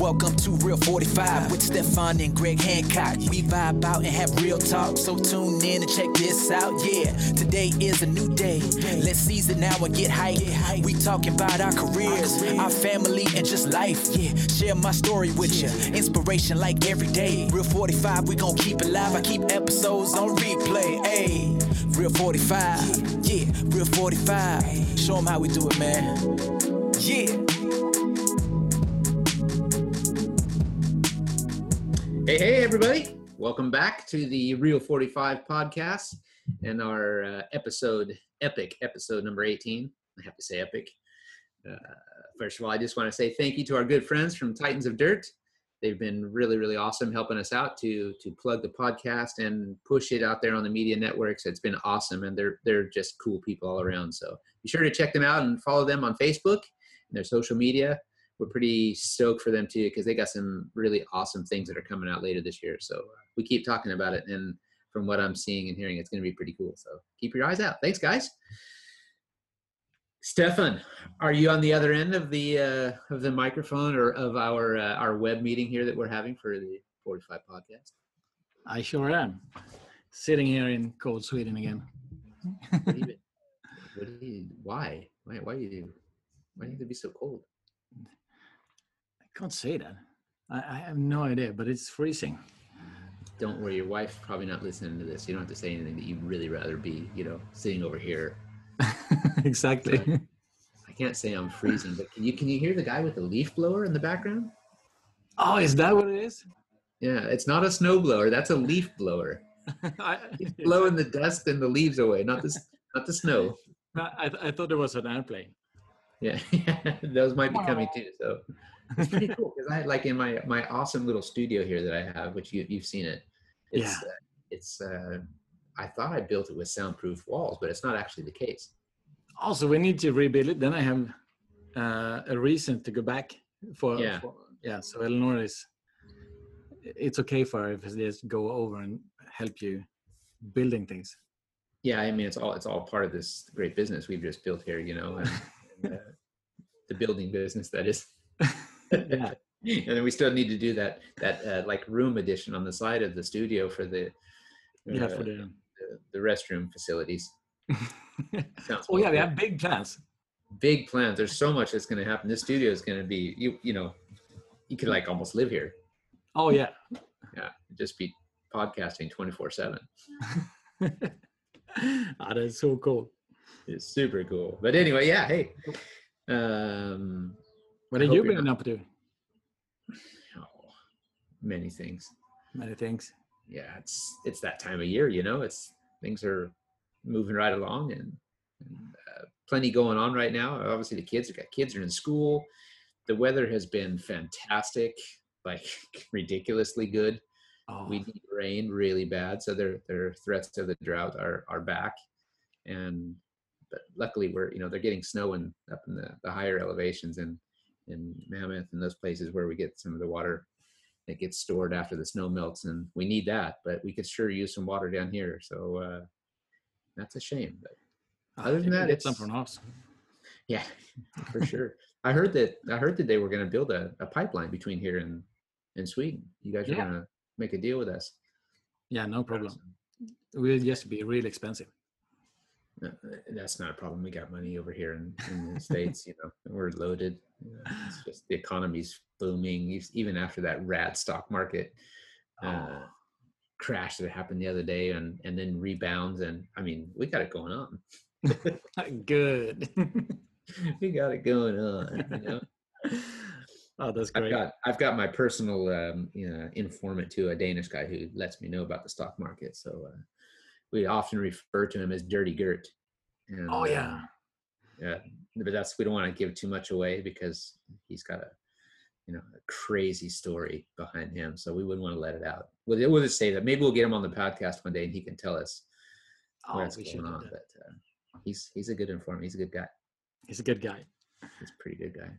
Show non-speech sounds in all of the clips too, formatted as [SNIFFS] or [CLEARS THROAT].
Welcome to Real 45 with Stefan and Greg Hancock. We vibe out and have real talk, so tune in and check this out. Yeah, today is a new day. Let's seize it now and get hype. We talking about our careers, our family, and just life. Yeah, share my story with you. Inspiration like every day. Real 45, we gon' keep it live. I keep episodes on replay. Hey, Real 45. Yeah, Real 45. Show them how we do it, man. Yeah. Hey, hey, everybody. Welcome back to the Real 45 podcast and our uh, episode, epic episode number 18. I have to say epic. Uh, first of all, I just want to say thank you to our good friends from Titans of Dirt. They've been really, really awesome helping us out to to plug the podcast and push it out there on the media networks. It's been awesome, and they're they're just cool people all around. So be sure to check them out and follow them on Facebook and their social media we're pretty stoked for them too because they got some really awesome things that are coming out later this year. So we keep talking about it, and from what I'm seeing and hearing, it's going to be pretty cool. So keep your eyes out. Thanks, guys. Stefan, are you on the other end of the uh, of the microphone or of our uh, our web meeting here that we're having for the 45 podcast? I sure am. Sitting here in cold Sweden again. what do you, [LAUGHS] what you, why? Why? Why do you? Why do you have to be so cold? Can't say that. I, I have no idea, but it's freezing. Don't worry, your wife's probably not listening to this. You don't have to say anything that you'd really rather be, you know, sitting over here. [LAUGHS] exactly. But I can't say I'm freezing, but can you can you hear the guy with the leaf blower in the background? Oh, is that what it is? Yeah, it's not a snow blower. That's a leaf blower. [LAUGHS] He's blowing the dust and the leaves away, not the not the snow. I, I thought it was an airplane. Yeah, [LAUGHS] those might be coming too. So it's pretty [LAUGHS] cool because I like in my my awesome little studio here that I have, which you you've seen it. It's, Yeah. Uh, it's. Uh, I thought I built it with soundproof walls, but it's not actually the case. Also, we need to rebuild it. Then I have uh, a reason to go back for. Yeah. for- yeah. So Eleanor is. It's okay for her if they just go over and help you building things. Yeah, I mean it's all it's all part of this great business we've just built here, you know, and, [LAUGHS] and, uh, the building business that is. [LAUGHS] Yeah. [LAUGHS] and then we still need to do that that uh, like room addition on the side of the studio for the Yeah. uh, For the. the, the restroom facilities. [LAUGHS] Oh yeah, we cool. have big plans. big plans. There's so much that's going to happen. This studio is going to be you you know you could like almost live here. Oh yeah. Yeah, just be podcasting 24 seven. [LAUGHS] ah, that's so cool. It's super cool. But anyway, yeah. Hey, um, What I have you been up to? oh, many things. Many things. Yeah, it's it's that time of year. You know, it's things are moving right along and, and uh, plenty going on right now. Obviously, the kids have got kids are in school. The weather has been fantastic, [LAUGHS] like ridiculously good. Oh, we need rain really bad so their their threats of the drought are are back and but luckily we're you know they're getting snow in up in the, the higher elevations in in mammoth and those places where we get some of the water that gets stored after the snow melts and we need that but we could sure use some water down here so uh that's a shame but ah, other than that, it's- from us. yeah [LAUGHS] for sure i heard that i heard that they were going to build a, a pipeline between here and and sweden you guys are Yeah. going to make a deal with us Yeah, no problem. It will just be really expensive. Uh, that's not a problem. We got money over here in, in the states. You know, we're loaded. You know, it's [LAUGHS] just the economy's booming. Even after that rad stock market uh, crash that happened the other day, and and then rebounds, and I mean, we got it going on. [LAUGHS] Good. [LAUGHS] we got it going on. You know, oh, that's I've great. got I've got my personal um, you know, informant to a Danish guy who lets me know about the stock market. So uh, we often refer to him as Dirty Gert. And, Oh uh, yeah. yeah but that's we don't want to give too much away because he's got a you know a crazy story behind him so we wouldn't want to let it out we'll, we'll just say that maybe we'll get him on the podcast one day and he can tell us Oh, what's going on but uh, he's he's a good informant he's a good guy He's a good guy. he's a pretty good guy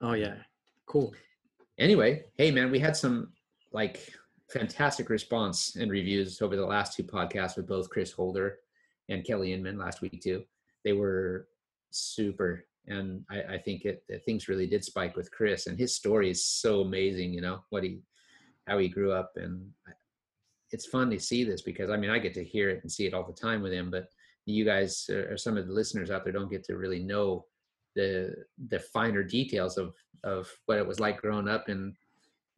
Oh yeah. Cool. anyway hey man we had some like fantastic response and reviews over the last two podcasts with both chris holder and kelly inman last week too they were super and I, I think it things really did spike with Chris, and his story is so amazing. You know what he, how he grew up, and it's fun to see this because I mean I get to hear it and see it all the time with him, but you guys or some of the listeners out there don't get to really know the the finer details of of what it was like growing up in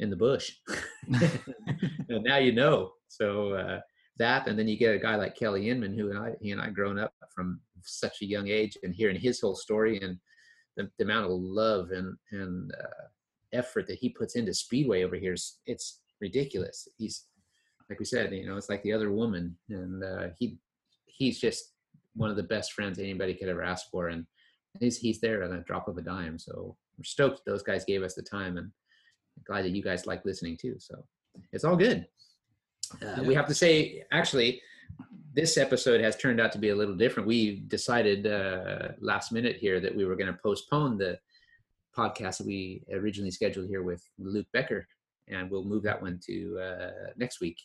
in the bush. [LAUGHS] and now you know. So uh, that, and then you get a guy like Kelly Inman, who and I, he and I grown up from such a young age, and hearing his whole story and the, the amount of love and and uh, effort that he puts into Speedway over here is it's ridiculous. He's like we said, you know, it's like the other woman, and uh, he he's just one of the best friends anybody could ever ask for, and he's he's there at a drop of a dime. So we're stoked those guys gave us the time, and glad that you guys like listening too. So it's all good. Uh. We have to say, actually, this episode has turned out to be a little different. We decided uh, last minute here that we were going to postpone the podcast that we originally scheduled here with Luke Becker, and we'll move that one to uh, next week.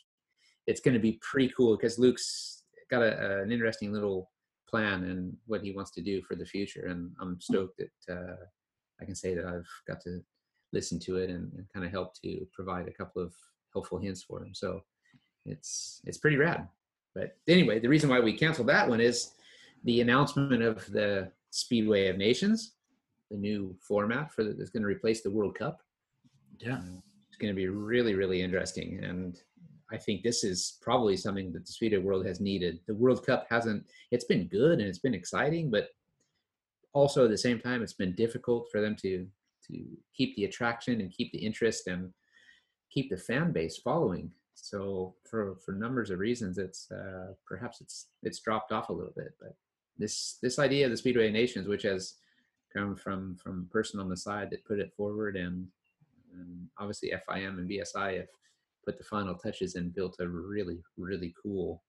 It's going to be pretty cool because Luke's got a, an interesting little plan and what he wants to do for the future, and I'm stoked that uh, I can say that I've got to listen to it and, and kind of help to provide a couple of helpful hints for him. So it's it's pretty rad. But anyway, the reason why we canceled that one is the announcement of the Speedway of Nations, the new format for the, that's going to replace the World Cup. Yeah, uh, it's going to be really really interesting, and I think this is probably something that the Speedway world has needed. The World Cup hasn't. It's been good and it's been exciting, but also at the same time, it's been difficult for them to to keep the attraction and keep the interest and keep the fan base following. So for for numbers of reasons, it's uh, perhaps it's it's dropped off a little bit. But this this idea of the Speedway Nations, which has come from from a person on the side that put it forward, and, and obviously FIM and BSI have put the final touches and built a really really cool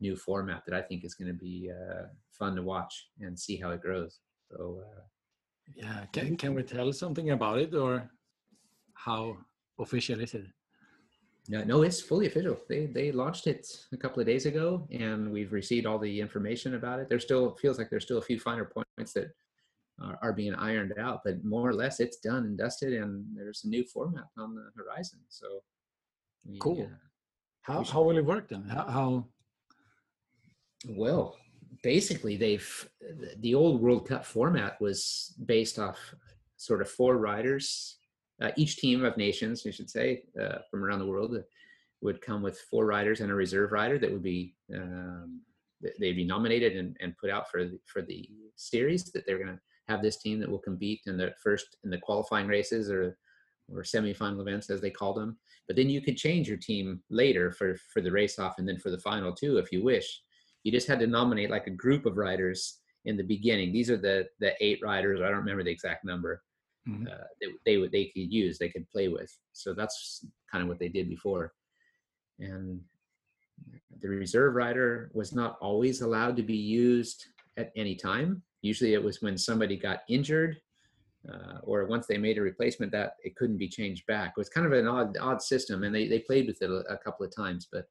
new format that I think is going to be uh, fun to watch and see how it grows. So uh, yeah, can can we tell something about it or how official is it? No, no, it's fully official. They they launched it a couple of days ago, and we've received all the information about it. There still feels like there's still a few finer points that are, are being ironed out, but more or less it's done and dusted, and there's a new format on the horizon. So cool. Uh, how how will it work then? How, how? Well, basically they've the old World Cup format was based off sort of four riders. Uh, each team of nations, you should say, uh, from around the world would come with four riders and a reserve rider that would be um, they'd be nominated and, and put out for the, for the series that they're going to have this team that will compete in the first in the qualifying races or or semifinal events as they call them. But then you could change your team later for for the race off and then for the final too if you wish you just had to nominate like a group of riders in the beginning. These are the the eight riders. I don't remember the exact number. Mm-hmm. Uh, they they would they could use they could play with. So that's kind of what they did before. And the reserve rider was not always allowed to be used at any time. Usually, it was when somebody got injured, uh, or once they made a replacement that it couldn't be changed back. It was kind of an odd odd system, and they they played with it a, a couple of times, but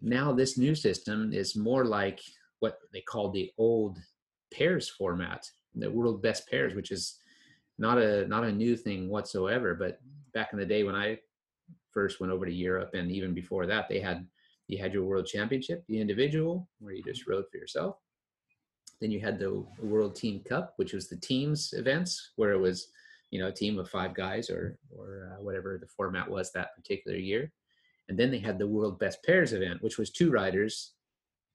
now this new system is more like what they called the old pairs format, the world best pairs, which is not a not a new thing whatsoever. But back in the day when I first went over to Europe, and even before that, they had you had your world championship, the individual, where you just rode for yourself. Then you had the World Team Cup, which was the teams events, where it was, you know, a team of five guys or or uh, whatever the format was that particular year. And then they had the World Best Pairs event, which was two riders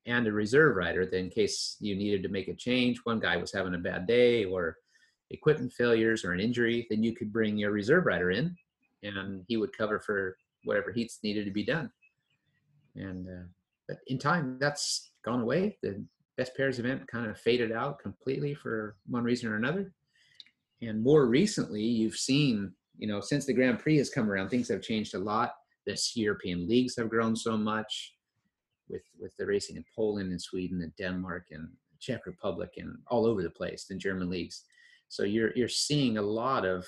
and a reserve rider. That in case you needed to make a change, one guy was having a bad day or equipment failures or an injury, then you could bring your reserve rider in and he would cover for whatever heats needed to be done. And uh, but in time, that's gone away. The best pairs event kind of faded out completely for one reason or another. And more recently, you've seen, you know, since the Grand Prix has come around, things have changed a lot this European leagues have grown so much with with the racing in Poland and Sweden and Denmark and Czech Republic and all over the place, the German leagues. So you're you're seeing a lot of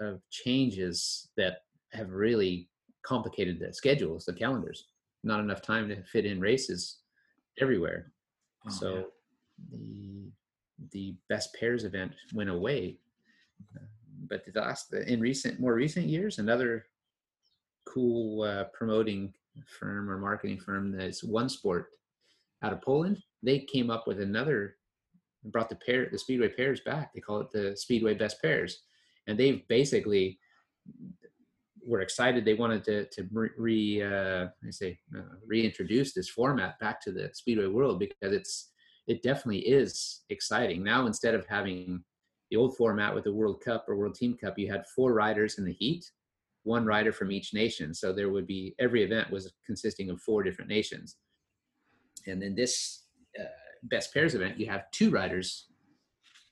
of changes that have really complicated the schedules, the calendars. Not enough time to fit in races everywhere. Oh, so yeah. the the best pairs event went away. But the last in recent more recent years, another cool uh, promoting firm or marketing firm that's One Sport out of Poland. They came up with another brought the pair the speedway pairs back. They call it the Speedway Best Pairs, and they've basically were excited. They wanted to to re uh, I say uh, reintroduce this format back to the speedway world because it's it definitely is exciting now. Instead of having the old format with the World Cup or World Team Cup, you had four riders in the heat, one rider from each nation. So there would be every event was consisting of four different nations, and then this uh, best pairs event, you have two riders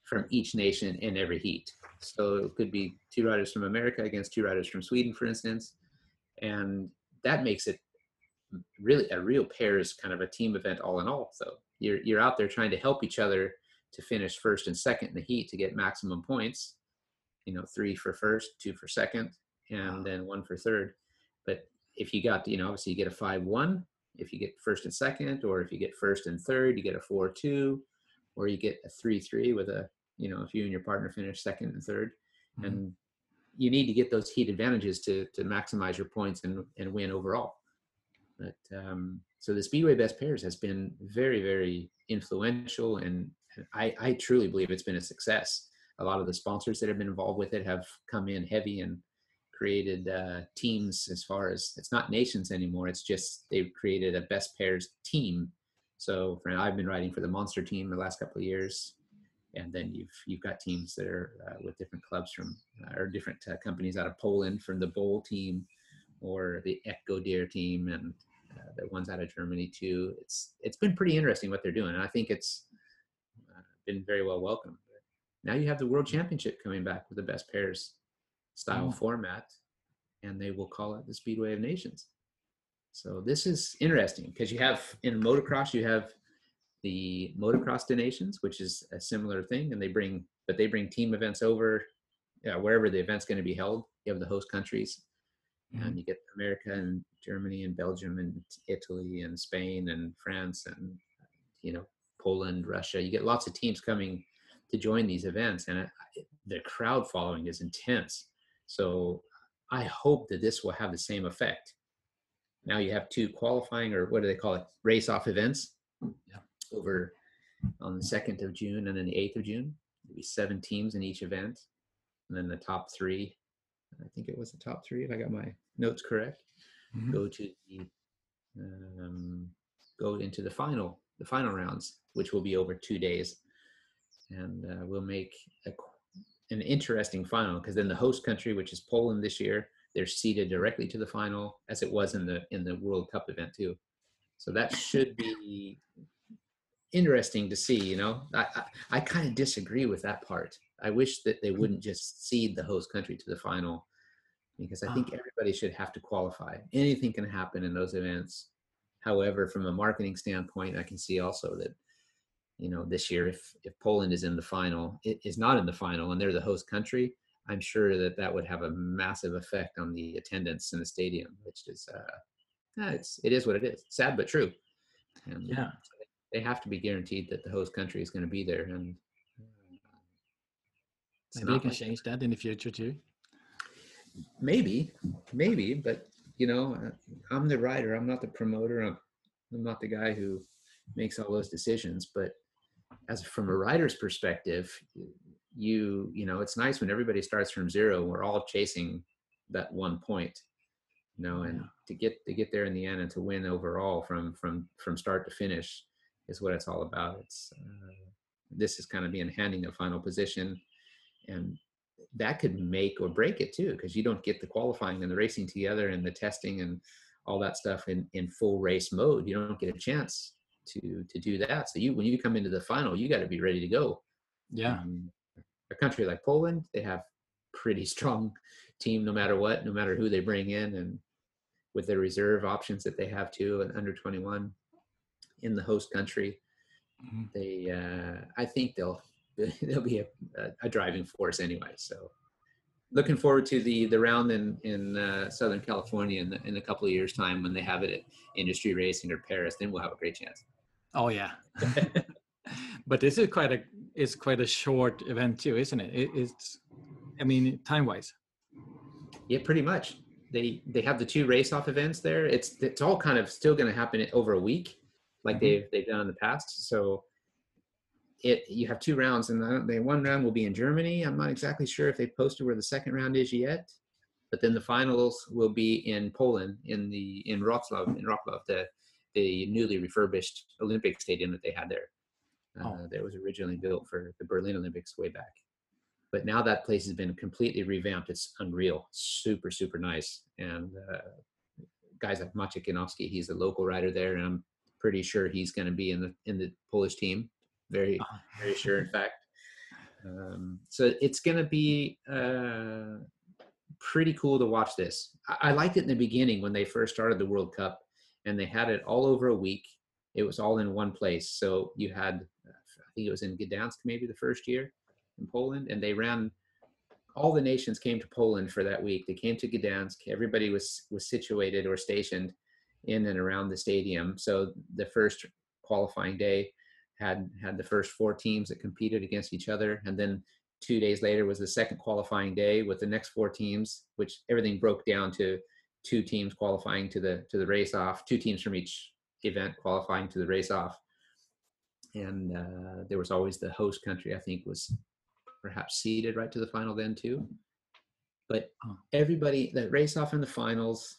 from each nation in every heat. So it could be two riders from America against two riders from Sweden, for instance, and that makes it really a real pairs kind of a team event all in all. So you're you're out there trying to help each other to finish first and second in the heat to get maximum points. You know, three for first, two for second, and then one for third. But if you got, you know, obviously you get a five one. If you get first and second, or if you get first and third, you get a four two, or you get a three three with a you know if you and your partner finish second and 3rd mm-hmm. and you need to get those heat advantages to to maximize your points and and win overall. But um, so the speedway best pairs has been very very influential and I, I truly believe it's been a success. A lot of the sponsors that have been involved with it have come in heavy and created uh, teams as far as it's not nations anymore it's just they've created a best pairs team so for, i've been riding for the monster team the last couple of years and then you've you've got teams that are uh, with different clubs from uh, or different uh, companies out of Poland from the Bowl team or the Echo Deer team and uh, the ones out of Germany too. It's it's been pretty interesting what they're doing, and I think it's uh, been very well welcomed. Now you have the World Championship coming back with the best pairs style oh. format, and they will call it the Speedway of Nations. So this is interesting because you have in motocross you have the motocross des Nations, which is a similar thing, and they bring but they bring team events over yeah, wherever the event's going to be held. You have the host countries, mm-hmm. and you get America and Germany and Belgium and Italy and Spain and France and you know Poland, Russia. You get lots of teams coming to join these events, and it, the crowd following is intense. So I hope that this will have the same effect. Now you have two qualifying or what do they call it? Race off events. Yeah over on the 2nd of June and then the 8th of June. There'll be seven teams in each event. And then the top three, I think it was the top three, if I got my notes correct, mm-hmm. go to the um, go into the final the final rounds, which will be over two days, and uh, we'll make a, an interesting final because then the host country, which is Poland this year, they're seeded directly to the final, as it was in the in the World Cup event too. So that should be interesting to see. You know, I I, I kind of disagree with that part. I wish that they hmm. wouldn't just seed the host country to the final because I think ah. everybody should have to qualify. Anything can happen in those events. However, from a marketing standpoint, I can see also that you know this year if if Poland is in the final, it is not in the final, and they're the host country. I'm sure that that would have a massive effect on the attendance in the stadium, which is uh, it's it is what it is. Sad but true. And yeah they have to be guaranteed that the host country is going to be there and maybe you can like change that in the future too maybe maybe but you know uh, i'm the writer i'm not the promoter i'm, I'm not the guy who makes all those decisions but as from a writer's perspective you you know it's nice when everybody starts from zero we're all chasing that one point you know and to get to get there in the end and to win overall from from from start to finish is what it's all about. It's uh, this is kind of being handing the final position, and that could make or break it too, because you don't get the qualifying and the racing together and the testing and all that stuff in in full race mode. You don't get a chance to to do that. So you when you come into the final, you got to be ready to go. Yeah. Um, a country like Poland, they have pretty [LAUGHS] strong team no matter what, no matter who they bring in, and with their reserve options that they have too, and under 21 in the host country. Mm-hmm. They, uh, I think they'll [LAUGHS] they'll be a, a, driving force anyway. So, looking forward to the the round in in uh, Southern California in, the, in a couple of years' time when they have it at Industry Racing or Perris. Then we'll have a great chance. Oh yeah. [LAUGHS] but this is quite a it's quite a short event too, isn't it? it it's I mean time wise. Yeah, pretty much. They they have the two race off events there. It's it's all kind of still going to happen over a week, like mm-hmm. they've they've done in the past. So it you have two rounds, and the, one round will be in Germany. I'm not exactly sure if they posted where the second round is yet, but then the finals will be in Poland in the in Wrocław in Wrocław the the newly refurbished Olympic stadium that they had there. Uh, oh. That was originally built for the Berlin Olympics way back. But now that place has been completely revamped. It's unreal, super super nice. And uh, guys like Maciej Janowski, he's a local rider there, and I'm pretty sure he's going to be in the in the Polish team. Very uh-huh. very sure, in fact. [LAUGHS] Um, so it's going to be uh, pretty cool to watch this. I, I liked it in the beginning when they first started the World Cup, and they had it all over a week. It was all in one place. So you had, I think it was in Gdansk maybe the first year in Poland, and they ran. All the nations came to Poland for that week. They came to Gdansk. Everybody was was situated or stationed in and around the stadium. So the first qualifying day had had the first four teams that competed against each other, and then two days later was the second qualifying day with the next four teams, which everything broke down to two teams qualifying to the to the race off, two teams from each event qualifying to the race off, and uh, there was always the host country. I think was perhaps seeded right to the final then too. But everybody that race off in the finals,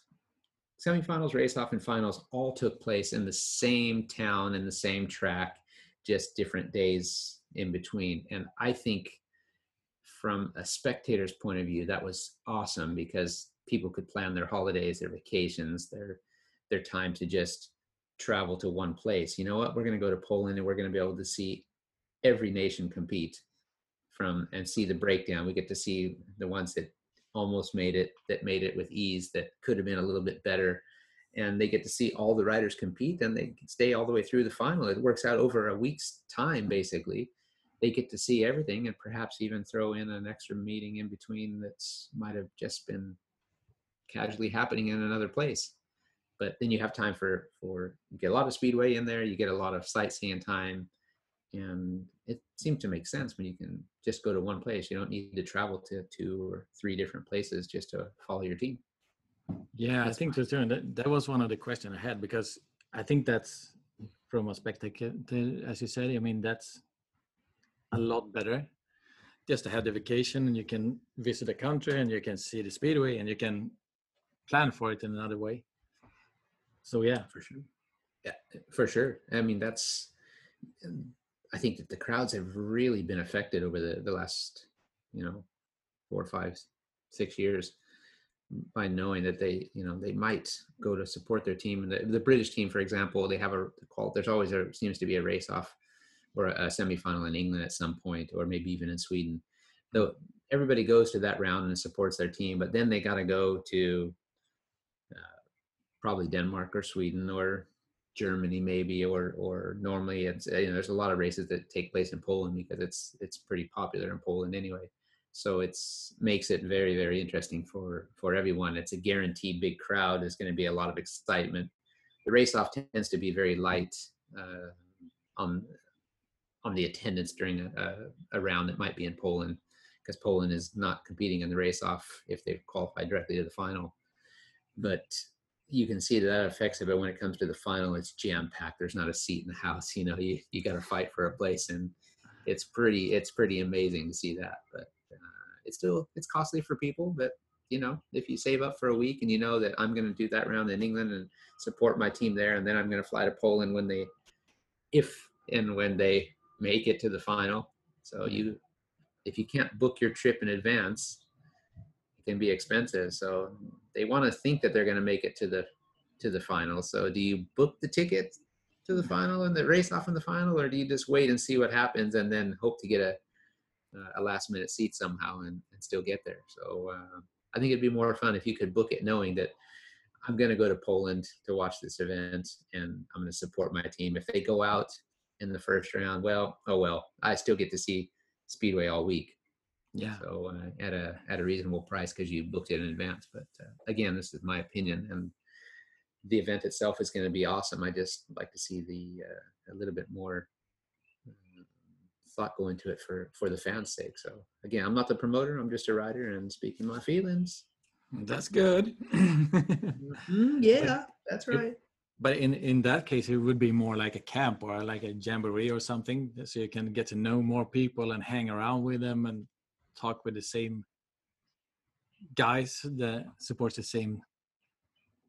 semifinals, race off, and finals all took place in the same town and the same track, just different days in between. And I think from a spectator's point of view, that was awesome because people could plan their holidays, their vacations, their their time to just travel to one place. You know what? We're going to go to Poland and we're going to be able to see every nation compete from and see the breakdown. We get to see the ones that almost made it, that made it with ease, that could have been a little bit better. And they get to see all the riders compete and they stay all the way through the final. It works out over a week's time, basically they get to see everything and perhaps even throw in an extra meeting in between that's might have just been casually happening in another place. But then you have time for for you get a lot of speedway in there you get a lot of sightseeing time and it seemed to make sense when you can just go to one place. You don't need to travel to two or three different places just to follow your team. Yeah that's i think fine. that, that was one of the questions i had because i think that's from a spectator as you said i mean that's a lot better. Just to have the vacation and you can visit a country and you can see the speedway and you can plan for it in another way. So yeah. For sure. Yeah for sure. I mean that's i think that the crowds have really been affected over the, the last you know four five six years by knowing that they you know they might go to support their team. The, the british team for example they have a call there's always a seems to be a race off or a semifinal in England at some point, or maybe even in Sweden. Though everybody goes to that round and supports their team, but then they got to go to probably Denmark or Sweden or Germany maybe, or or normally it's you know there's a lot of races that take place in Poland because it's it's pretty popular in Poland anyway. So it's makes it very very interesting for for everyone. It's a guaranteed big crowd. There's going to be a lot of excitement. The race off tends to be very light uh, on on the attendance during a, a, round that might be in Poland, because Poland is not competing in the race off if they've qualified directly to the final. But you can see that, that affects it. But when it comes to the final, it's jam packed. There's not a seat in the house. You know, [LAUGHS] you you got to fight for a place, and it's pretty it's pretty amazing to see that. But uh, it's still it's costly for people. But you know, if you save up for a week and you know that I'm going to do that round in England and support my team there, and then I'm going to fly to Poland when they, if and when they make it to the final. So you, if you can't book your trip in advance, can be expensive. So they want to think that they're going to make it to the to the final. So do you book the ticket to the final and the race off in the final, or do you just wait and see what happens and then hope to get a a last minute seat somehow and, and still get there? So uh, I think it'd be more fun if you could book it knowing that I'm going to go to Poland to watch this event and I'm going to support my team. If they go out in the first round, well, oh well, I still get to see Speedway all week. Yeah. So uh, at a at a reasonable price because you booked it in advance. But uh, again, this is my opinion, and the event itself is going to be awesome. I just like to see the uh, a little bit more uh, thought go into it for for the fans' sake. So again, I'm not the promoter. I'm just a writer and speaking my feelings. That's good. [LAUGHS] Mhm, yeah, that's It- right. but in in that case, it would be more like a camp or like a jamboree or something, so you can get to know more people and hang around with them and talk with the same guys that supports the same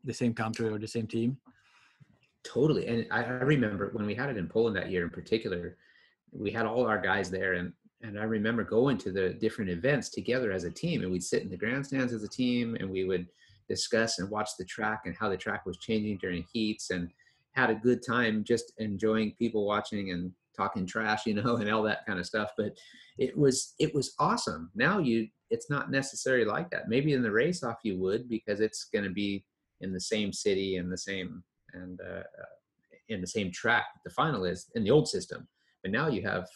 the same country or the same team. Totally. And I, remember when we had it in Poland that year in particular, we had all our guys there and and I remember going to the different events together as a team and we'd sit in the grandstands as a team and we would discuss and watch the track and how the track was changing during heats and had a good time just enjoying people watching and talking trash, you know, [LAUGHS] and all that kind of stuff. But it was it was awesome. Now you it's not necessarily like that. Maybe in the race off you would because it's going to be in the same city and the same and uh, in the same track the final is in the old system but now you have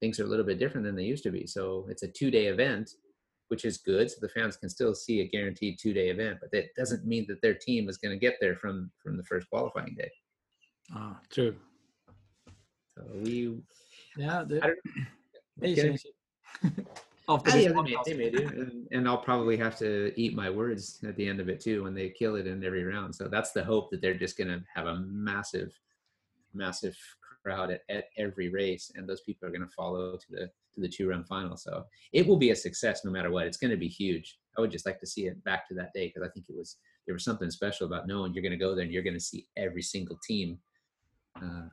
things are a little bit different than they used to be so it's a two day event which is good so the fans can still see a guaranteed two day event but that doesn't mean that their team is going to get there from from the first qualifying day Ah, true. So we Yeah, the, I don't- [CLEARS THROAT] Hey, Get it? Shane. After this yeah, they may, they may do, and, and I'll probably have to eat my words at the end of it too when they kill it in every round. So that's the hope that they're just going to have a massive, massive crowd at, at every race, and those people are going to follow to the to the two run final. So it will be a success no matter what. It's going to be huge. I would just like to see it back to that day because I think it was there was something special about knowing you're going to go there and you're going to see every single team uh,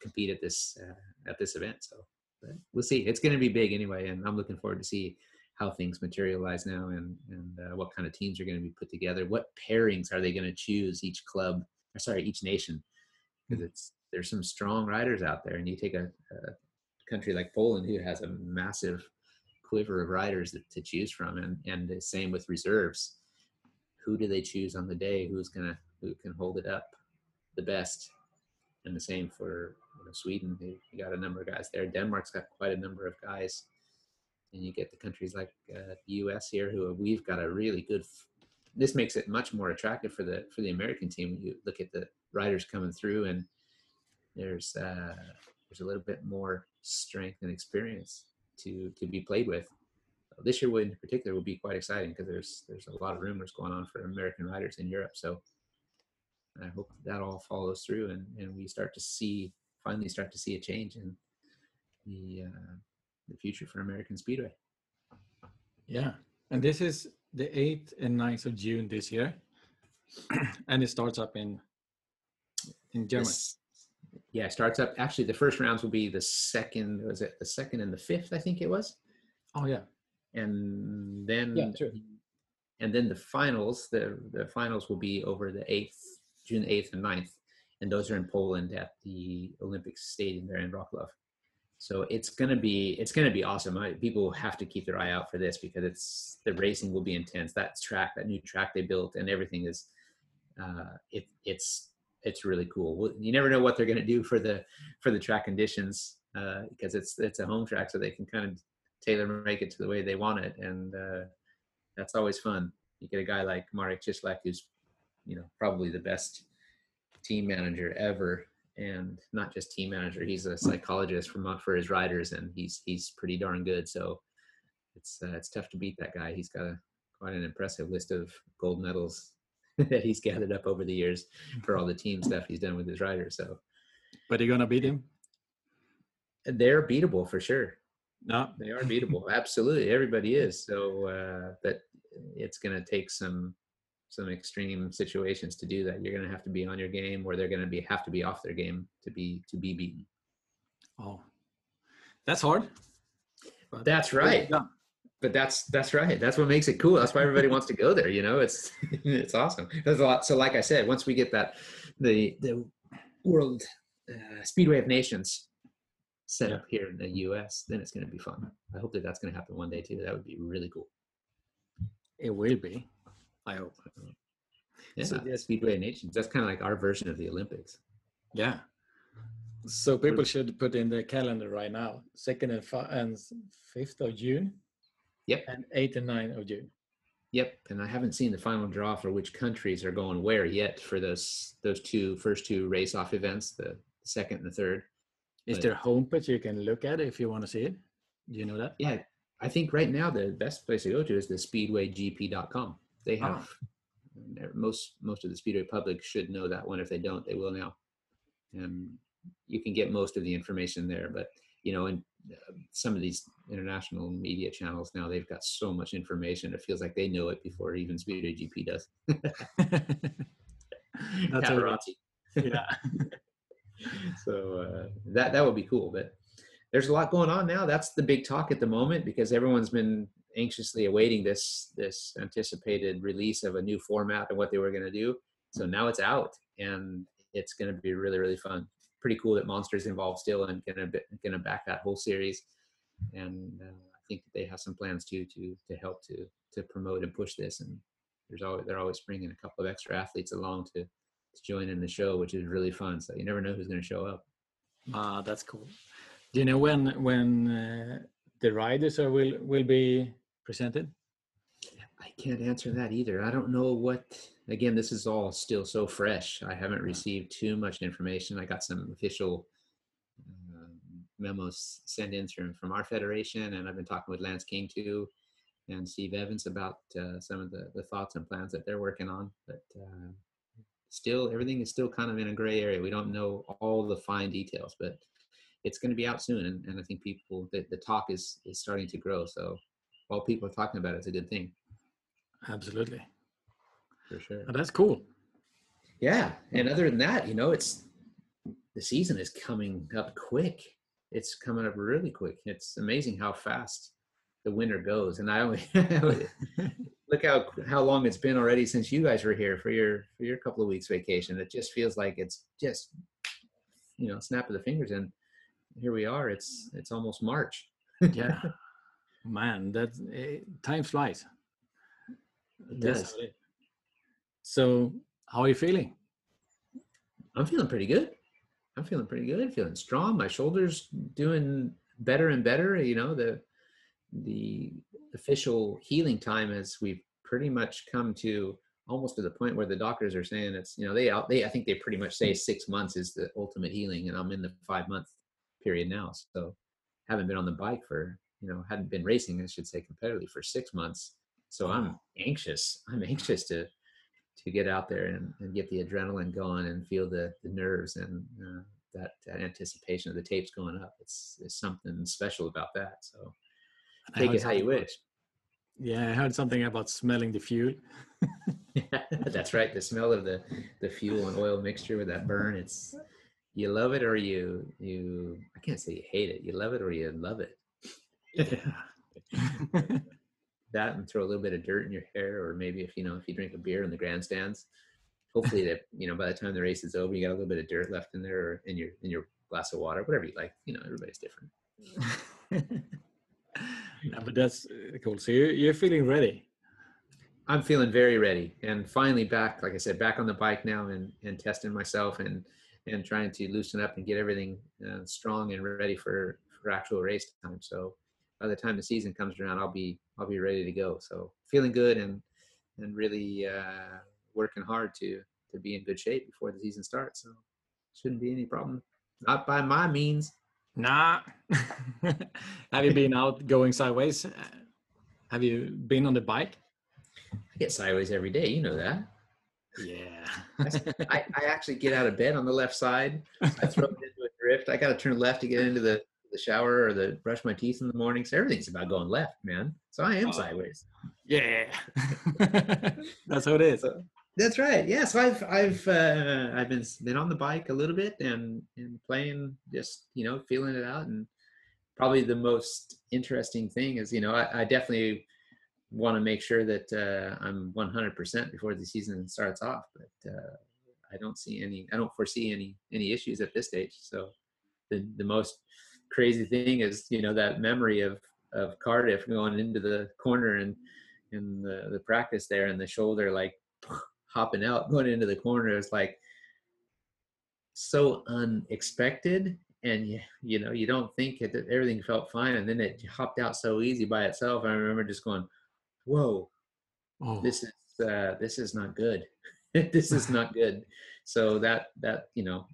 compete at this uh, at this event. So but we'll see. It's going to be big anyway, and I'm looking forward to see how things materialize now and and uh, what kind of teams are going to be put together. What pairings are they going to choose each club? Or sorry, each nation, because it's there's some strong riders out there, and you take a, a country like Poland who has a massive quiver of riders that, to choose from, and and the same with reserves. Who do they choose on the day? Who's gonna who can hold it up the best? And the same for you know, Sweden. They, you got a number of guys there. Denmark's got quite a number of guys. And you get the countries like uh, the U.S. here, who we've got a really good. f- This makes it much more attractive for the for the American team. You look at the riders coming through, and there's uh, there's a little bit more strength and experience to to be played with. This year, in particular, will be quite exciting because there's there's a lot of rumors going on for American riders in Europe. So I hope that all follows through and, and we start to see finally start to see a change in the uh, the future for American Speedway. Yeah, and this is the 8th and 9th of June this year, [CLEARS THROAT] and it starts up in in Germany. This- yeah, it starts up. Actually, the first rounds will be the second. Was it the second and the fifth? I think it was, Oh yeah, and then Yeah, true. and then the finals. The the finals will be over the eighth, June eighth and 9th. and those are in Poland at the Olympic Stadium there in Wrocław. So it's gonna be it's gonna be awesome. I, people have to keep their eye out for this because it's the racing will be intense. That track, that new track they built, and everything is uh, it it's it's really cool. You never know what they're gonna do for the for the track conditions uh, because it's it's a home track, so they can kind of tailor make it to the way they want it, and uh, that's always fun. You get a guy like Marek Cieślak, who's you know probably the best team manager ever. And not just team manager he's a psychologist for for his riders and he's he's pretty darn good. So it's uh, it's tough to beat that guy. He's got a quite an impressive list of gold medals [LAUGHS] that he's gathered up over the years for all the team stuff he's done with his riders. So but you're gonna beat him. they're beatable for sure. No, they are beatable. Absolutely. Everybody is. So uh but it's going to take some some extreme situations to do that you're going to have to be on your game or they're going to be have to be off their game to be to be beaten. Oh, that's hard. but that's right. but that's that's right. That's what makes it cool. That's why everybody wants to go there you know? It's [LAUGHS] it's awesome. There's a lot so like i said once we get that the the world uh, speedway of nations set up here in the us then it's going to be fun. I hope that that's going to happen one day too. That would be really cool. It will be. I hope. yeah So- yeah speedway nations that's kind of like our version of the olympics Yeah. So people should put in their calendar right now, second and fi- and fifth of June, yep and eighth and 9th of June. Yep, and I haven't seen the final draw for which countries are going where yet for those those two first two race off events, the second and the third. Is But- there a homepage you can look at if you want to see it? Do you know that? Yeah, I think right now the best place to go to is the speedwaygp.com. They Ah. have most most of the speedway public should know that one. If they don't, they will now. And you can get most of the information there. But you know, in uh, some of these international media channels now, they've got so much information. It feels like they know it before even Speedway GP does. [LAUGHS] That's. Paparazzi. [LAUGHS] Yeah. [LAUGHS] so uh, that that would be cool. But there's a lot going on now. That's the big talk at the moment because everyone's been anxiously awaiting this this anticipated release of a new format and what they were going to do. So now it's out and it's going to be really really fun. Pretty cool that Monsters involved still and going to going to back that whole series. And uh, I think they have some plans too to to help to to promote and push this. And there's always they're always bringing a couple of extra athletes along to to join in the show, which is really fun. So you never know who's going to show up. Ah, that's cool. Do you know when when uh, the riders are will will be presented? I can't answer that either. I don't know what. Again, this is all still so fresh. I haven't received too much information. I got some official um, memos sent in from from our federation, and I've been talking with Lance King too, and Steve Evans about uh, some of the the thoughts and plans that they're working on. But uh, still, everything is still kind of in a gray area. We don't know all the fine details, but it's going to be out soon, and, and I think people the, the talk is is starting to grow. So while people are talking about it, it's a good thing Absolutely. for sure. Oh, that's cool. Yeah, and other than that, you know, it's the season is coming up quick. It's coming up really quick. It's amazing how fast the winter goes. And I only [LAUGHS] look how how long it's been already since you guys were here for your for your couple of weeks vacation. It just feels like it's just you know snap of the fingers, and here we are. It's it's almost March. yeah. Man, that eh, time flies. It That's does. how it is. So, how are you feeling? I'm feeling pretty good. I'm feeling pretty good. Feeling strong. My shoulders doing better and better. You know the the official healing time is we've pretty much come to almost to the point where the doctors are saying it's you know they out they I think they pretty much say six months is the ultimate healing, and I'm in the five month period now. So haven't been on the bike for you know hadn't been racing I should say competitively for six months. So I'm anxious. [LAUGHS] I'm anxious to to get out there and, and get the adrenaline going and feel the, the nerves and uh, that, that anticipation of the tapes going up. It's, it's something special about that. So I take it how you wish. Yeah, I heard something about smelling the fuel. Yeah, [LAUGHS] [LAUGHS] that's right. The smell of the, the fuel and oil mixture with that burn. It's you love it or you you I can't say you hate it. You love it or you love it. Yeah. [LAUGHS] that and throw a little bit of dirt in your hair, or maybe if you know if you drink a beer in the grandstands, hopefully that you know by the time the race is over, you got a little bit of dirt left in there, or in your in your glass of water, whatever you like. You know, everybody's different. [LAUGHS] yeah, but that's uh, cool. So you're, you're feeling ready. I'm feeling very ready and finally back, like I said, back on the bike now and and testing myself and and trying to loosen up and get everything uh, strong and ready for for actual race time. So by the time the season comes around, I'll be I'll be ready to go. So feeling good and and really uh, working hard to to be in good shape before the season starts. So shouldn't be any problem. Not by my means. Nah. [LAUGHS] Have you been out going sideways? Have you been on the bike? I get sideways every day. You know that. Yeah. [LAUGHS] I, I actually get out of bed on the left side. I throw it into a drift. I got to turn left to get into the, the shower or the brush my teeth in the morning. So everything's about going left, man. So I am Oh. sideways. yeah. [LAUGHS] [LAUGHS] That's how it is. So that's right. Yeah. So I've I've uh, I've been been on the bike a little bit and and playing, just you know, feeling it out. And probably the most interesting thing is, you know, I, I definitely want to make sure that uh, I'm 100% before the season starts off. But uh, I don't see any. I don't foresee any any issues at this stage. So the the most crazy thing is, you know, that memory of of Cardiff going into the corner and in the the practice there and the shoulder like [SNIFFS] hopping out going into the corner is like so unexpected and you, you know you don't think it, everything felt fine and then it hopped out so easy by itself i remember just going whoa Oh, this is uh, this is not good [LAUGHS] this is not good so that that you know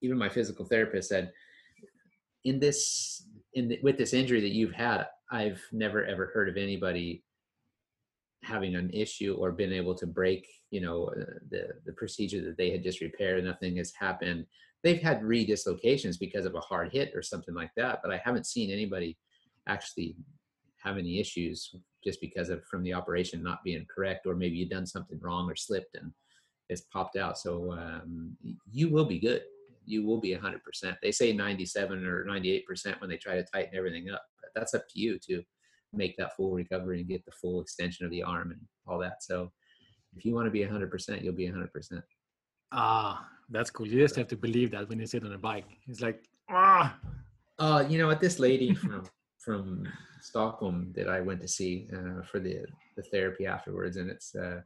even my physical therapist said in this in the, with this injury that you've had, I've never ever heard of anybody having an issue or been able to break, you know, uh, the the procedure that they had just repaired. Nothing has happened. They've had redislocations because of a hard hit or something like that, but I haven't seen anybody actually have any issues just because of from the operation not being correct, or maybe you've done something wrong or slipped and it's popped out. So um, you will be good. You will be 100%. They say 97 or 98% when they try to tighten everything up. But that's up to you to make that full recovery and get the full extension of the arm and all that. So if you want to be 100%, you'll be 100%. Ah, that's cool. You just have to believe that when you sit on a bike. It's like, ah. Uh, you know what? This lady from from Stockholm that I went to see uh, for the the therapy afterwards, and it's uh,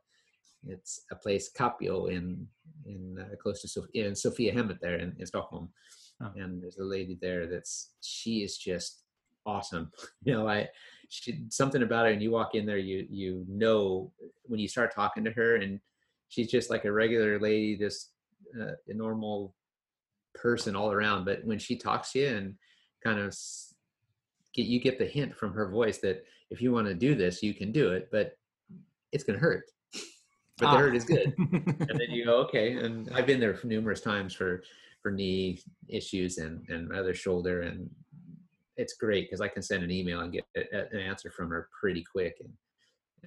it's a place Capio in in uh, close to Sof- in Sophiahemmet there in, in Stockholm, oh. and there's a lady there that's she is just awesome. [LAUGHS] You know, I she something about her, and you walk in there, you you know when you start talking to her, and she's just like a regular lady, just uh, a normal person all around. But when she talks to you and kind of you get the hint from her voice that if you want to do this, you can do it, but it's going to hurt. [LAUGHS] But ah. the hurt is good. and then you [LAUGHS] go, okay. And I've been there numerous times for for knee issues and and other shoulder, and it's great because I can send an email and get an answer from her pretty quick, and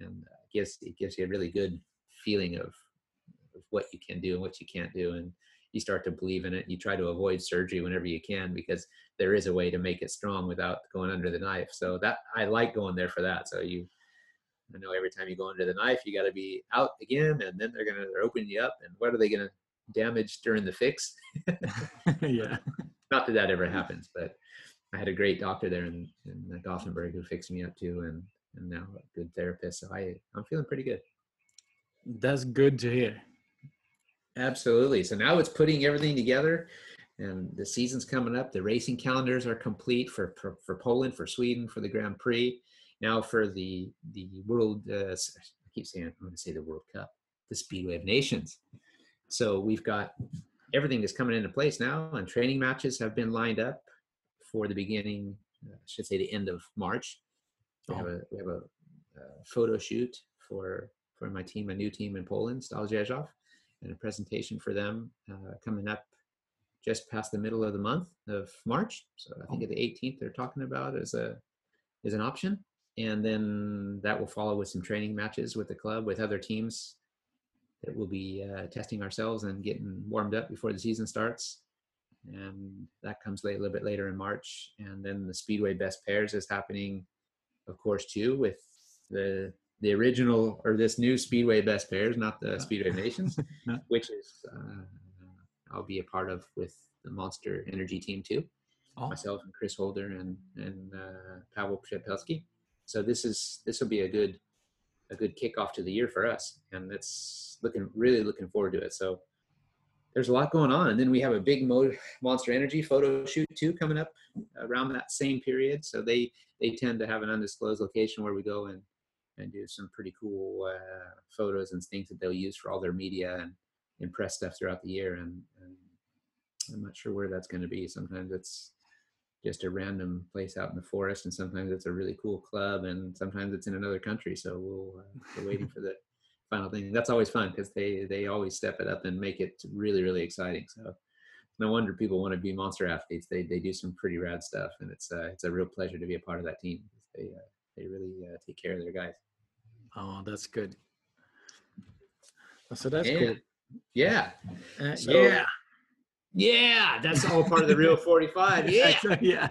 and uh, gives it gives you a really good feeling of, of what you can do and what you can't do, and you start to believe in it. You try to avoid surgery whenever you can because there is a way to make it strong without going under the knife. So that I like going there for that. So you, I know every time you go under the knife, you got to be out again, and then they're gonna they're opening you up, and what are they gonna damage during the fix? [LAUGHS] yeah. [LAUGHS] Not that that ever happens, but I had a great doctor there in, in Gothenburg who fixed me up too, and and now a good therapist. So I I'm feeling pretty good. That's good to hear. Absolutely. So now it's putting everything together, and the season's coming up. The racing calendars are complete for for, for Poland, for Sweden, for the Grand Prix. Now for the the World. Uh, I keep saying I'm going to say the World Cup, the Speedway of Nations. So we've got everything is coming into place now, and training matches have been lined up for the beginning. Uh, I should say the end of March. We have a we have a, a photo shoot for for my team, a new team in Poland, Stal Rzeszów and a presentation for them uh, coming up just past the middle of the month of March. So I think at the 18th they're talking about as a is an option, and then that will follow with some training matches with the club with other teams that we'll be uh, testing ourselves and getting warmed up before the season starts. And that comes late, a little bit later in March. And then the Speedway Best Pairs is happening, of course, too, with the the original or this new Speedway Best Pairs, not the Speedway Nations, [LAUGHS] no. which is uh, I'll be a part of with the Monster Energy team too. Oh. Myself and Chris Holder and and uh, Pavel Przedpełski. So this is this will be a good a good kickoff to the year for us, and it's looking really looking forward to it. So there's a lot going on, and then we have a big Mo- Monster Energy photo shoot too coming up around that same period. So they they tend to have an undisclosed location where we go and and do some pretty cool uh, photos and things that they'll use for all their media and, and press stuff throughout the year. And, and I'm not sure where that's going to be. Sometimes it's just a random place out in the forest, and sometimes it's a really cool club, and sometimes it's in another country. So we'll uh, we're waiting for the final thing. That's always fun because they they always step it up and make it really really exciting. So no wonder people want to be monster athletes. They they do some pretty rad stuff, and it's uh, it's a real pleasure to be a part of that team. They uh, they really uh, take care of their guys. Oh, that's good. So that's yeah. cool. Yeah. Uh, so, yeah. Yeah. That's all part of the real 45. [LAUGHS] Yeah. [LAUGHS] yeah.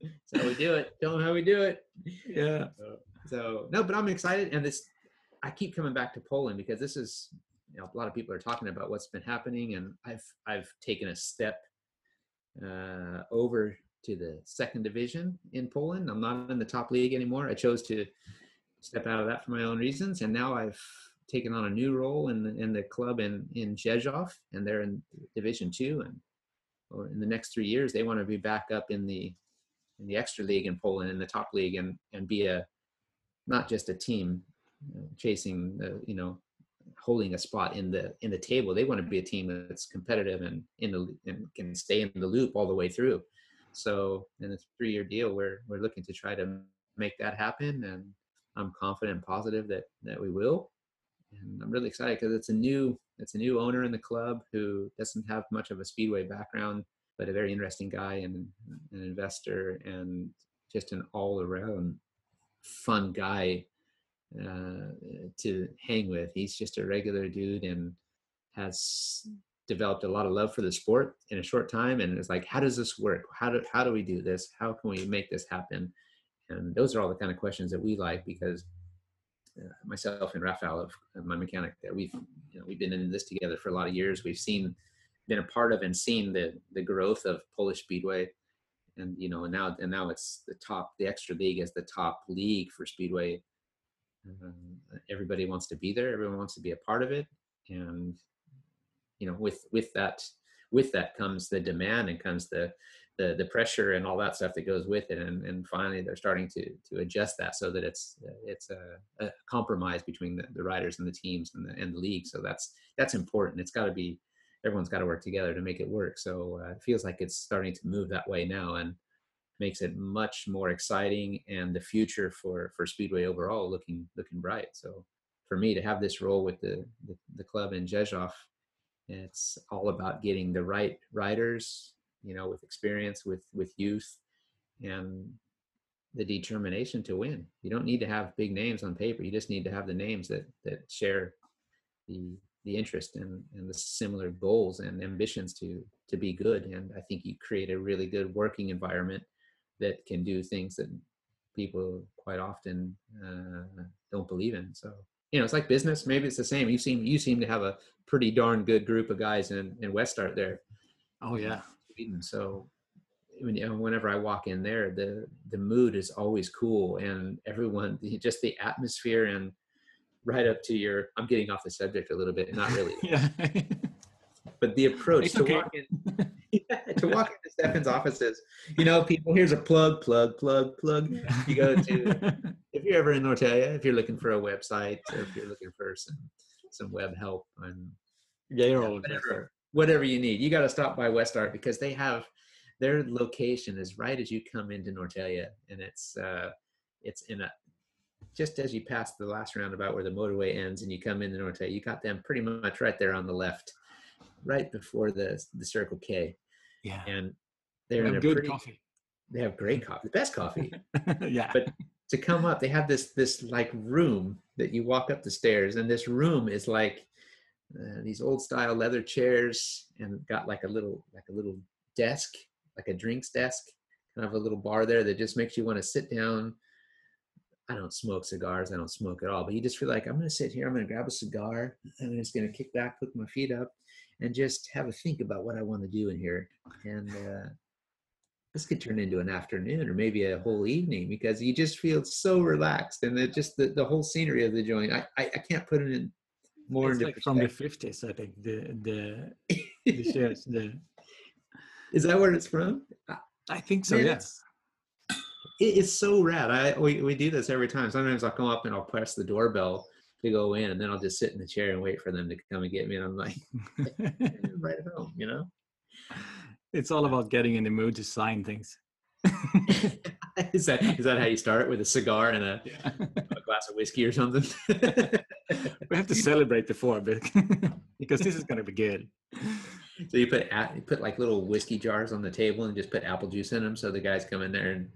That's how we do it. Tell them how we do it. Yeah. So, so, no, but I'm excited. And this, I keep coming back to Poland because this is, you know, a lot of people are talking about what's been happening. And I've, I've taken a step uh, over to the second division in Poland. I'm not in the top league anymore. I chose to step out of that for my own reasons, and now I've taken on a new role in the, in the club in in Rzeszów, and they're in Division Two, and in the next three years they want to be back up in the in the extra league in Poland in the top league and and be a not just a team chasing the you know holding a spot in the in the table they want to be a team that's competitive and in the and can stay in the loop all the way through So in a three-year deal, we're we're looking to try to make that happen, and I'm confident and positive that that we will. And I'm really excited because it's a new it's a new owner in the club who doesn't have much of a speedway background, but a very interesting guy and an investor and just an all-around fun guy uh, to hang with. He's just a regular dude and has developed a lot of love for the sport in a short time. And it's like, how does this work? How do how do we do this? How can we make this happen? And those are all the kind of questions that we like because uh, myself and Rafael, uh, my mechanic, that we've you know, we've been in this together for a lot of years. We've seen, been a part of, and seen the the growth of Polish Speedway, and you know, now and now it's the top. The extra league is the top league for Speedway. Um, everybody wants to be there. Everyone wants to be a part of it, and you know, with with that with that comes the demand and comes the the the pressure and all that stuff that goes with it. And and finally they're starting to to adjust that so that it's it's a, a compromise between the, the riders and the teams and the and the league. So that's that's important. It's got to be everyone's got to work together to make it work. So uh, it feels like it's starting to move that way now and makes it much more exciting and the future for for speedway overall looking looking bright. So for me to have this role with the the, the club in Rzeszów it's all about getting the right riders you know, with experience, with with youth, and the determination to win. You don't need to have big names on paper. You just need to have the names that that share the the interest and, and the similar goals and ambitions to to be good. And I think you create a really good working environment that can do things that people quite often uh, don't believe in. So you know, it's like business. Maybe it's the same. You seem you seem to have a pretty darn good group of guys in in Westart there. Oh yeah, Sweden. So whenever I walk in there, the the mood is always cool, and everyone just the atmosphere and right up to your. I'm getting off the subject a little bit, not really. [LAUGHS] yeah. but the approach It's to okay. walk in [LAUGHS] to walk into Stefan's offices, you know, people. Here's a plug, plug, plug, plug. You go to [LAUGHS] if you're ever in Norrtälje, if you're looking for a website, or if you're looking for some some web help and yeah, you're yeah, whatever, whatever you need. You got to stop by West Art because they have their location is right as you come into Norrtälje, and it's uh, it's in a just as you pass the last roundabout where the motorway ends, and you come into Norrtälje. You got them pretty much right there on the left, right before the the Circle K, Yeah. and They they're in have a good pretty, coffee. They have great coffee, the best coffee. [LAUGHS] yeah. But to come up, they have this this like room that you walk up the stairs, and this room is like uh, these old style leather chairs, and got like a little like a little desk, like a drinks desk, kind of a little bar there that just makes you want to sit down. I don't smoke cigars. I don't smoke at all. But you just feel like I'm going to sit here. I'm going to grab a cigar. and I'm just going to kick back, put my feet up, and just have a think about what I want to do in here. And uh, this could turn into an afternoon or maybe a whole evening because you just feel so relaxed and it just the, the whole scenery of the joint. I, I, I can't put it in more it's like from the 50s, I think. The the the [LAUGHS] shares. The Is that where it's from? I think so. Yes. It is so rad. I we, we do this every time. Sometimes I'll come up and I'll press the doorbell to go in, and then I'll just sit in the chair and wait for them to come and get me. And I'm like, [LAUGHS] right at home, you know. it's all about getting in the mood to sign things. [LAUGHS] is that is that how you start with a cigar and a, Yeah. a glass of whiskey or something? [LAUGHS] we have to celebrate before, because this is gonna be good. So you put you put like little whiskey jars on the table and just put apple juice in them, so the guys come in there and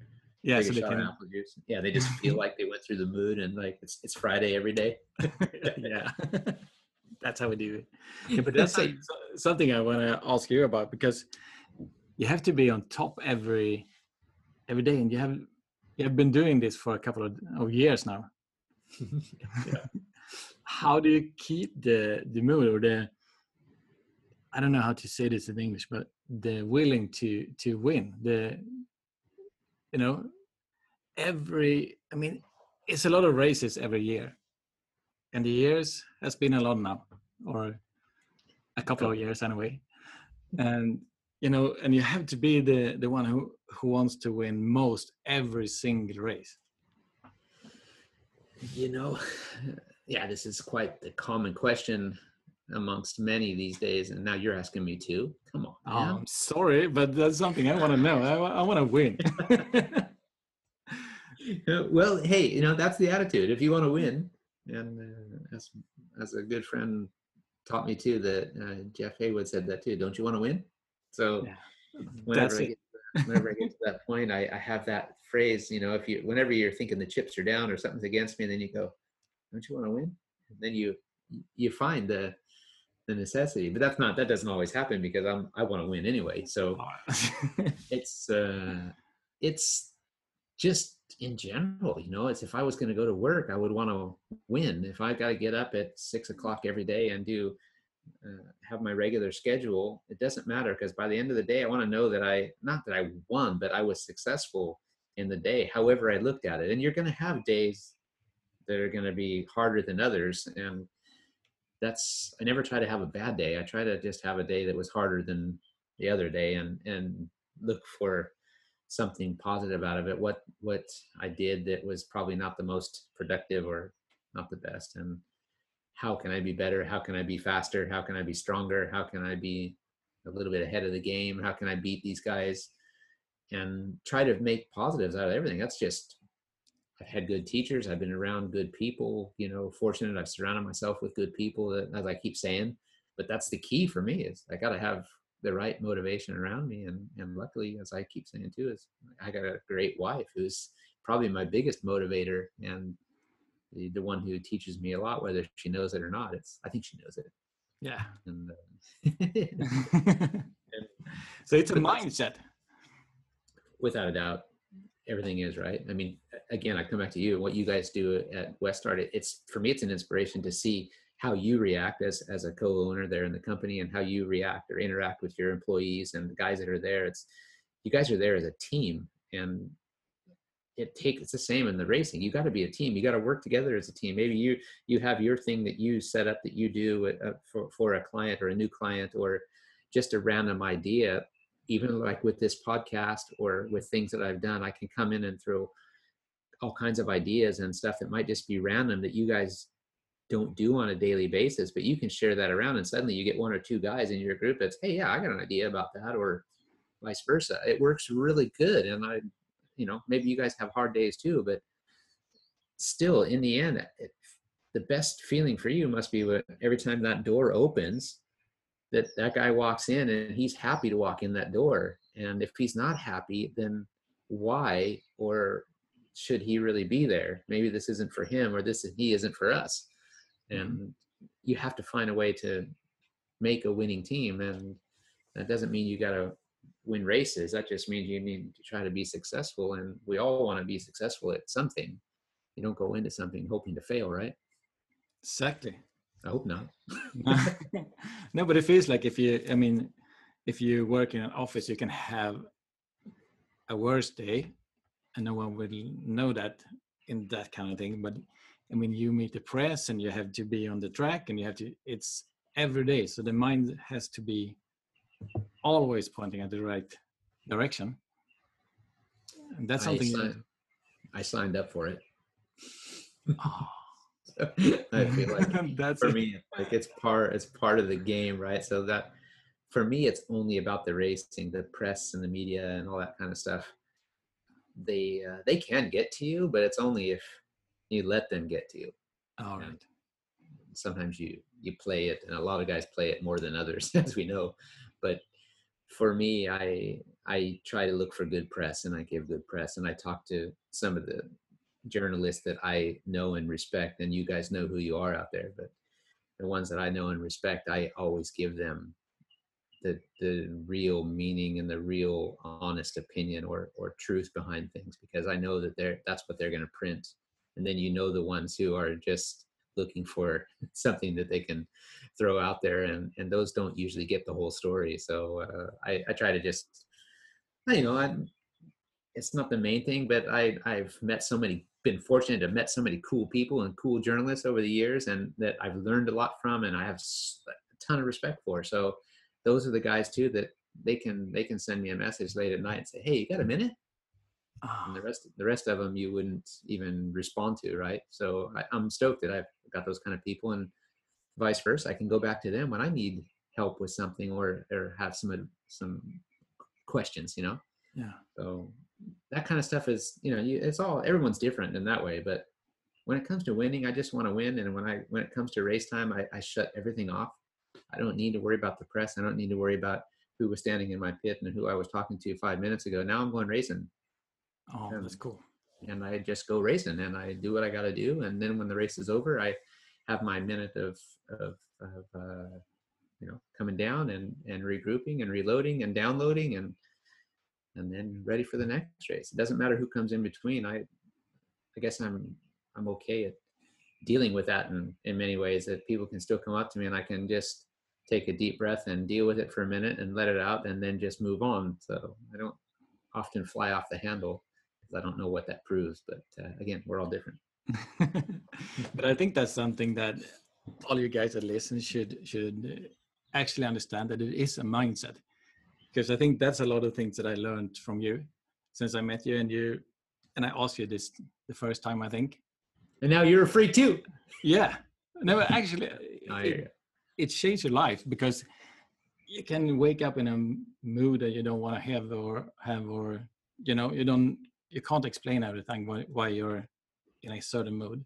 Yeah, so they can. apple. Yeah, they just feel [LAUGHS] like they went through the mood and like it's it's Friday every day. [LAUGHS] yeah, [LAUGHS] that's how we do it. Yeah, but that's like something I want to ask you about because you have to be on top every every day, and you have you have been doing this for a couple of, of years now. How do you keep the the mood or the I don't know how to say this in English, but the willing to to win the you know every I mean it's a lot of races every year and the years has been a lot now or a couple of years anyway and you know and you have to be the the one who who wants to win most every single race You know, [LAUGHS] yeah, this is quite the common question amongst many these days, and now you're asking me too. Come on, Oh, I'm sorry, but that's something I want to know. I, I want to win. [LAUGHS] [LAUGHS] well, hey, you know that's the attitude. If you want to win, and uh, as as a good friend taught me too, that uh, Jeff Haywood said that too. Don't you want to win? So yeah, whenever I get whenever I get to that point, I, I have that phrase. You know, if you whenever you're thinking the chips are down or something's against me, and then you go, "Don't you want to win?" And then you you find the the necessity but that's not that doesn't always happen because i'm i want to win anyway so [LAUGHS] it's uh it's just in general you know it's if i was going to go to work i would want to win if i got to get up at six o'clock every day and do uh, have my regular schedule it doesn't matter because by the end of the day i want to know that i not that i won but i was successful in the day however i looked at it and you're going to have days that are going to be harder than others and that's I never try to have a bad day. I try to just have a day that was harder than the other day and and look for something positive out of it. What what I did that was probably not the most productive or not the best and how can I be better? How can I be faster? How can I be stronger? How can I be a little bit ahead of the game? How can I beat these guys? And try to make positives out of everything. That's just I've had good teachers. I've been around good people. You know, fortunate. I've surrounded myself with good people. That, as I keep saying, but that's the key for me is I got to have the right motivation around me. And and luckily, as I keep saying too, is I got a great wife who's probably my biggest motivator and the, the one who teaches me a lot, whether she knows it or not. It's I think she knows it. Yeah. And, uh, and [LAUGHS] [LAUGHS] so it's a mindset. Without a doubt everything is right i mean again i come back to you what you guys do at westart it, it's for me it's an inspiration to see how you react as as a co-owner there in the company and how you react or interact with your employees and the guys that are there. It's you guys are there as a team and it takes it's the same in the racing. You got to be a team. You got to work together as a team. Maybe you you have your thing that you set up that you do uh, for, for a client or a new client or just a random idea. Even like with this podcast or with things that I've done, I can come in and throw all kinds of ideas and stuff that might just be random that you guys don't do on a daily basis, but you can share that around and suddenly you get one or two guys in your group that's, hey, yeah, I got an idea about that, or vice versa. It works really good. And I, you know, maybe you guys have hard days too, but still in the end, it, the best feeling for you must be when every time that door opens that that guy walks in and he's happy to walk in that door and if he's not happy then why or should he really be there maybe this isn't for him or this he isn't for us mm-hmm. and you have to find a way to make a winning team and that doesn't mean you got to win races that just means you need to try to be successful and we all want to be successful at something you don't go into something hoping to fail right exactly I hope not. [LAUGHS] no, but it feels like if you, I mean, if you work in an office, you can have a worse day, and no one will know that in that kind of thing. But I mean, you meet the press, and you have to be on the track, and you have to. It's every day, so the mind has to be always pointing at the right direction. And that's something. I signed, I signed up for it. Oh. [LAUGHS] I feel like [LAUGHS] that's for me, like it's part it's part of the game, right? So that for me, it's only about the racing, the press and the media and all that kind of stuff. They uh, they can get to you, but it's only if you let them get to you. All right. sometimes you you play it, and a lot of guys play it more than others, [LAUGHS] as we know. But for me, I I try to look for good press, and I give good press, and I talk to some of the journalists that I know and respect, and you guys know who you are out there, but the ones that I know and respect, I always give them the the real meaning and the real honest opinion or or truth behind things because I know that they're that's what they're going to print, and then you know the ones who are just looking for [LAUGHS] something that they can throw out there, and and those don't usually get the whole story. So uh, I I try to just you know I it's not the main thing, but I I've met so many been fortunate to have met so many cool people and cool journalists over the years and that I've learned a lot from and I have a ton of respect for. So those are the guys too that they can they can send me a message late at night and say, "Hey, you got a minute?" Oh. And the ah. rest the rest of them you wouldn't even respond to, right? So I, I'm stoked that I've got those kind of people and vice versa. I can go back to them when I need help with something or or have some some questions, you know. Yeah. So that kind of stuff is, you know, you, it's all everyone's different in that way. But when it comes to winning, I just want to win. And when I when it comes to race time, I, I shut everything off. I don't need to worry about the press. I don't need to worry about who was standing in my pit and who I was talking to five minutes ago. Now I'm going racing. Oh, Um, that's cool. and I just go racing and I do what I got to do. And then when the race is over, I have my minute of, of, of uh, you know, coming down and, and regrouping and reloading and downloading and, and then ready for the next race. It doesn't matter who comes in between. I, I guess I'm, I'm okay at dealing with that in, in many ways that people can still come up to me and I can just take a deep breath and deal with it for a minute and let it out and then just move on. So I don't often fly off the handle because I don't know what that proves. But uh, again, we're all different. [LAUGHS] but I think that's something that all you guys that listen should should actually understand that it is a mindset. Because I think that's a lot of things that I learned from you since I met you and you and I asked you this the first time I think. And now you're a freak too. Yeah. No, actually [LAUGHS] it, it changed your life because you can wake up in a mood that you don't want to have or have or you know you don't you can't explain everything why, why you're in a certain mood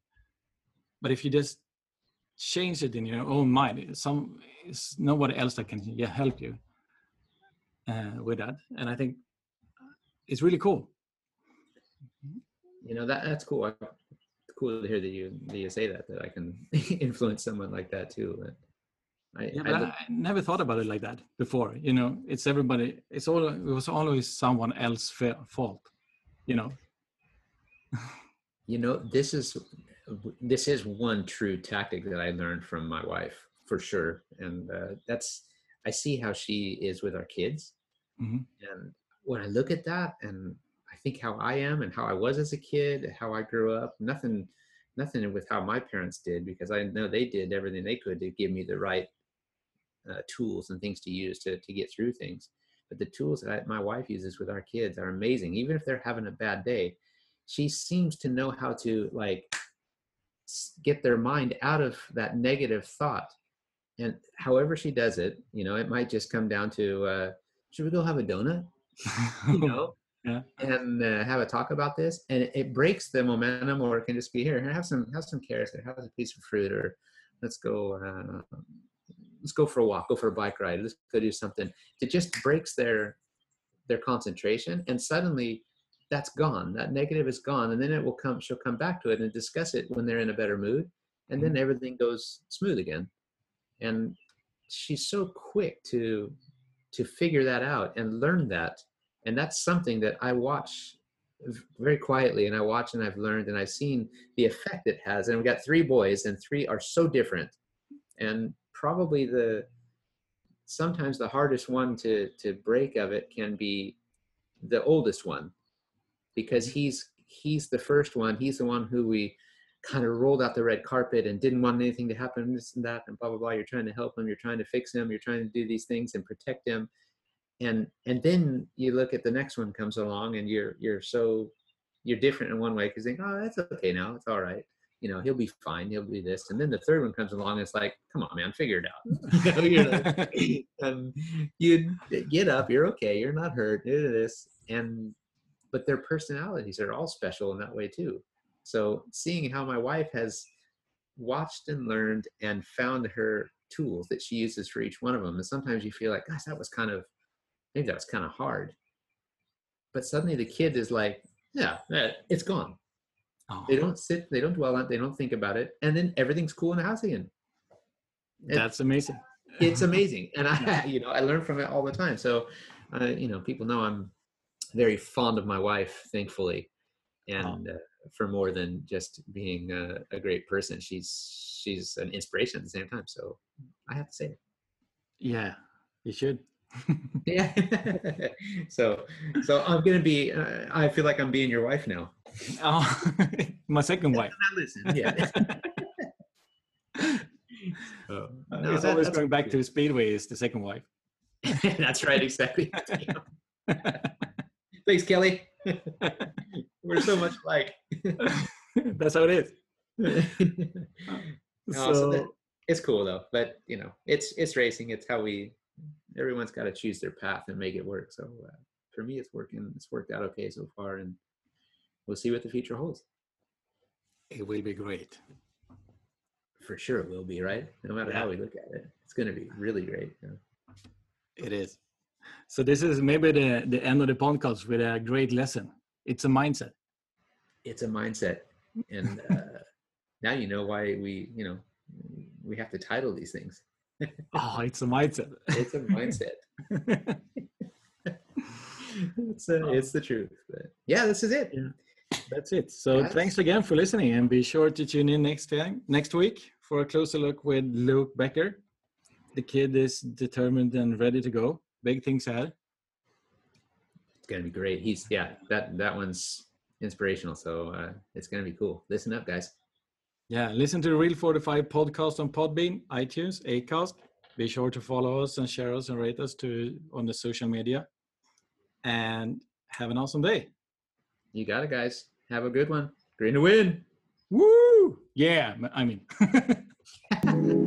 but if you just change it in your own mind some it's nobody else that can yeah, help you uh, with that and i think it's really cool You know that that's cool. I- Cool to hear that you that you say that that I can [LAUGHS] influence someone like that too. But I, yeah I but I, look- I never thought about it like that before you know it's everybody it's all it was always someone else's fa- fault you know? You know this is this is one true tactic that i learned from my wife for sure. And uh, that's i see how she is with our kids. Mhm. and when i look at that and i think how i am and how i was as a kid how i grew up nothing nothing with how my parents did because i know they did everything they could to give me the right uh, tools and things to use to, to get through things but the tools that I, my wife uses with our kids are amazing. Even if they're having a bad day she seems to know how to like get their mind out of that negative thought. And however she does it you know it might just come down to uh, should we go have a donut? You [LAUGHS] know? Yeah. and uh, have a talk about this and it, it breaks the momentum or it can just be here have some have some carrots or have a piece of fruit or let's go uh, let's go for a walk go for a bike ride let's go do something it just breaks their their concentration and suddenly that's gone that negative is gone and then it will come she'll come back to it and discuss it when they're in a better mood and then mm-hmm. everything goes smooth again. And she's so quick to to figure that out and learn that and that's something that i watch very quietly and i watch and i've learned and i've seen the effect it has and we've got three boys and three are so different. And probably the sometimes the hardest one to to break of it can be the oldest one. Because mm-hmm. he's he's the first one. He's the one who we kind of rolled out the red carpet and didn't want anything to happen this and that and blah blah blah. You're trying to help him. You're trying to fix him. You're trying to do these things and protect him. And and then you look at the next one comes along and you're you're so you're different in one way because you think oh that's okay now. It's all right you know he'll be fine he'll be this and then the third one comes along and it's like come on man figure it out. [LAUGHS] You know you're like, [LAUGHS] [LAUGHS] and you get up you're okay you're not hurt do this and but their personalities are all special in that way too. So seeing how my wife has watched and learned and found her tools that she uses for each one of them and sometimes you feel like gosh that was kind of maybe that was kind of hard. But suddenly the kid is like yeah yeah, it's gone Oh, they don't sit they don't dwell on it they don't think about it and then everything's cool in the house again. It- that's amazing. It's [LAUGHS] amazing and i [LAUGHS] you know i learn from it all the time. So uh, you know people know i'm very fond of my wife thankfully and uh, for more than just being a, a great person she's she's an inspiration at the same time so i have to say it. Yeah you should. [LAUGHS] Yeah. So so i'm gonna be uh, i feel like i'm being your wife now oh, [LAUGHS] my second wife I listen yeah so, [LAUGHS] no, it's that- always going back good. to speedway is the second wife [LAUGHS] that's right exactly thanks kelly we're so much alike that's how it is No, so so that- it's cool though but you know it's it's racing it's how we everyone's got to choose their path and make it work. So uh, for me, it's working. It's worked out okay so far, and we'll see what the future holds. It will be great. For sure, it will be right. No matter Yeah. how we look at it, it's going to be really great. yeah. It is. So this is maybe the the end of the podcast with a great lesson. It's a mindset. It's a mindset, and uh, [LAUGHS] now you know why we, you know, we have to title these things. [LAUGHS] Oh, it's a mindset. It's a mindset. [LAUGHS] it's uh, it's the truth. But yeah, this is it. Yeah. That's it. So Yes. thanks again for listening, and be sure to tune in next time next week for a closer look with Luke Becker. The kid is determined and ready to go. Big things ahead. It's gonna be great. He's yeah, that that one's inspirational. So uh, it's gonna be cool. Listen up, guys. Yeah, listen to the Real 45 podcast on Podbean, iTunes, Acast. Be sure to follow us and share us and rate us to on the social media. And have an awesome day. You got it, guys. Have a good one. Green to win. Woo! Yeah, I mean. [LAUGHS]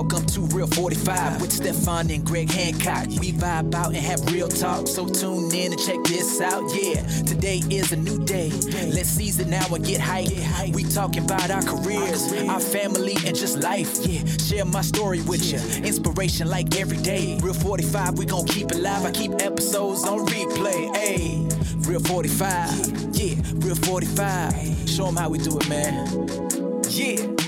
Welcome to Real 45 with Stefan and Greg Hancock. We vibe out and have real talk, so tune in and check this out. Yeah, today is a new day. Let's seize it now and get hype. We talking about our careers, our family, and just life. Yeah, share my story with you. Inspiration like every day. Real 45, we gon' keep it live. I keep episodes on replay. Hey, Real 45. Yeah, Real 45. Show them how we do it, man. Yeah.